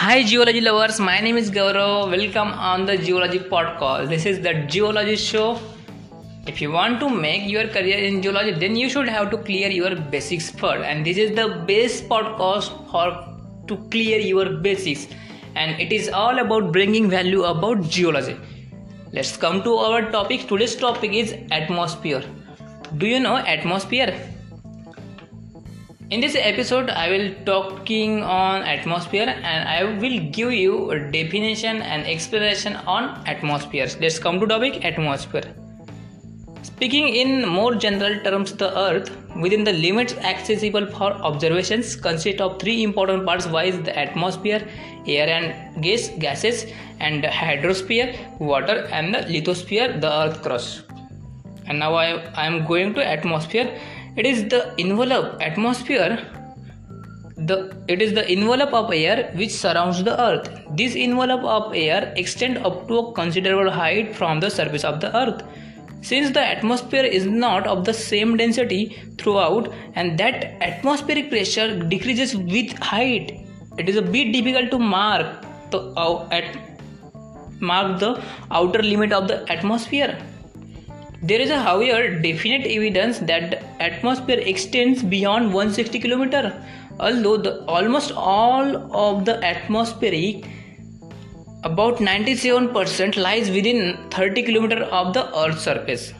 Hi, geology lovers. My name is Gaurav. Welcome on the Geology Podcast. This is the Geology Show. If you want to make your career in geology, then you should have to clear your basics first. And this is the best podcast for to clear your basics. And it is all about bringing value about geology. Let's come to our topic. Today's topic is atmosphere. Do you know atmosphere? In this episode i will talking on atmosphere and i will give you a definition and explanation on atmospheres. Let's come to topic atmosphere. Speaking in more general terms the earth within the limits accessible for observations consists of three important parts. Viz the atmosphere air and gas gases and hydrosphere water and the lithosphere the earth crust and now i, I am going to atmosphere it is the envelope atmosphere. The it is the envelope of air which surrounds the earth. This envelope of air extends up to a considerable height from the surface of the earth. Since the atmosphere is not of the same density throughout and that atmospheric pressure decreases with height it is a bit difficult to mark the uh, at mark the outer limit of the atmosphere there is, however, definite evidence that the atmosphere extends beyond 160 km, although the, almost all of the atmospheric, about 97% lies within 30 km of the Earth's surface.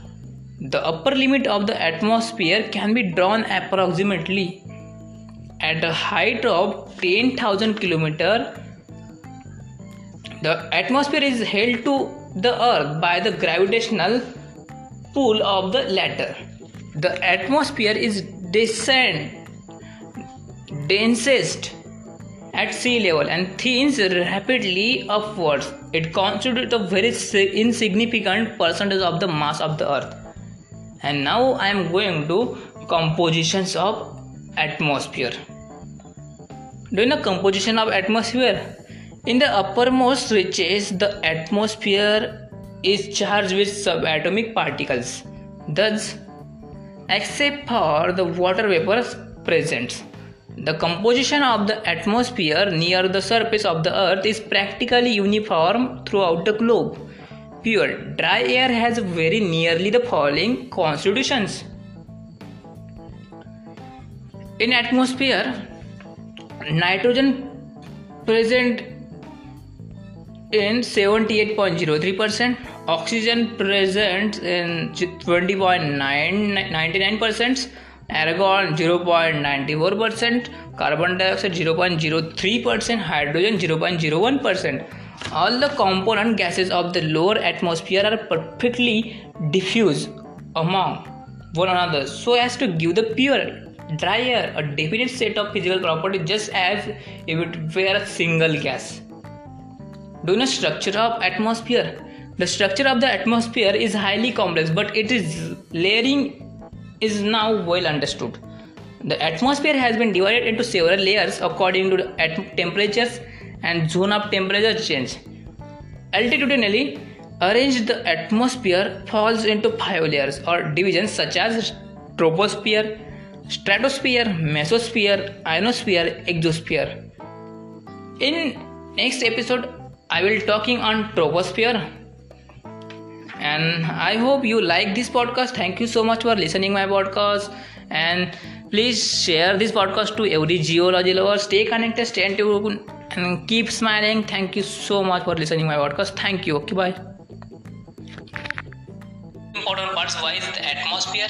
The upper limit of the atmosphere can be drawn approximately at a height of 10,000 km. The atmosphere is held to the Earth by the gravitational pull of the latter. The atmosphere is descent densest at sea level and thins rapidly upwards. It constitutes a very insignificant percentage of the mass of the earth. And now I am going to compositions of atmosphere. During know composition of atmosphere? In the uppermost reaches, the atmosphere is charged with subatomic particles. Thus, except for the water vapor present, the composition of the atmosphere near the surface of the earth is practically uniform throughout the globe. Pure dry air has very nearly the following constitutions. In atmosphere, nitrogen present in 78.03%, oxygen present in 20.99%, argon 0.94%, carbon dioxide 0.03%, hydrogen 0.01%. All the component gases of the lower atmosphere are perfectly diffuse among one another so as to give the pure dry air a definite set of physical properties just as if it were a single gas do you know structure of atmosphere the structure of the atmosphere is highly complex but it is layering is now well understood. The atmosphere has been divided into several layers according to the temperatures and zone of temperature change. Altitudinally arranged the atmosphere falls into five layers or divisions such as troposphere stratosphere mesosphere ionosphere exosphere. In next episode I will talking on troposphere and I hope you like this podcast. Thank you so much for listening my podcast and please share this podcast to every geology lover. Stay connected, stay tuned and keep smiling. Thank you so much for listening my podcast. Thank you. Okay, bye. Important parts the atmosphere.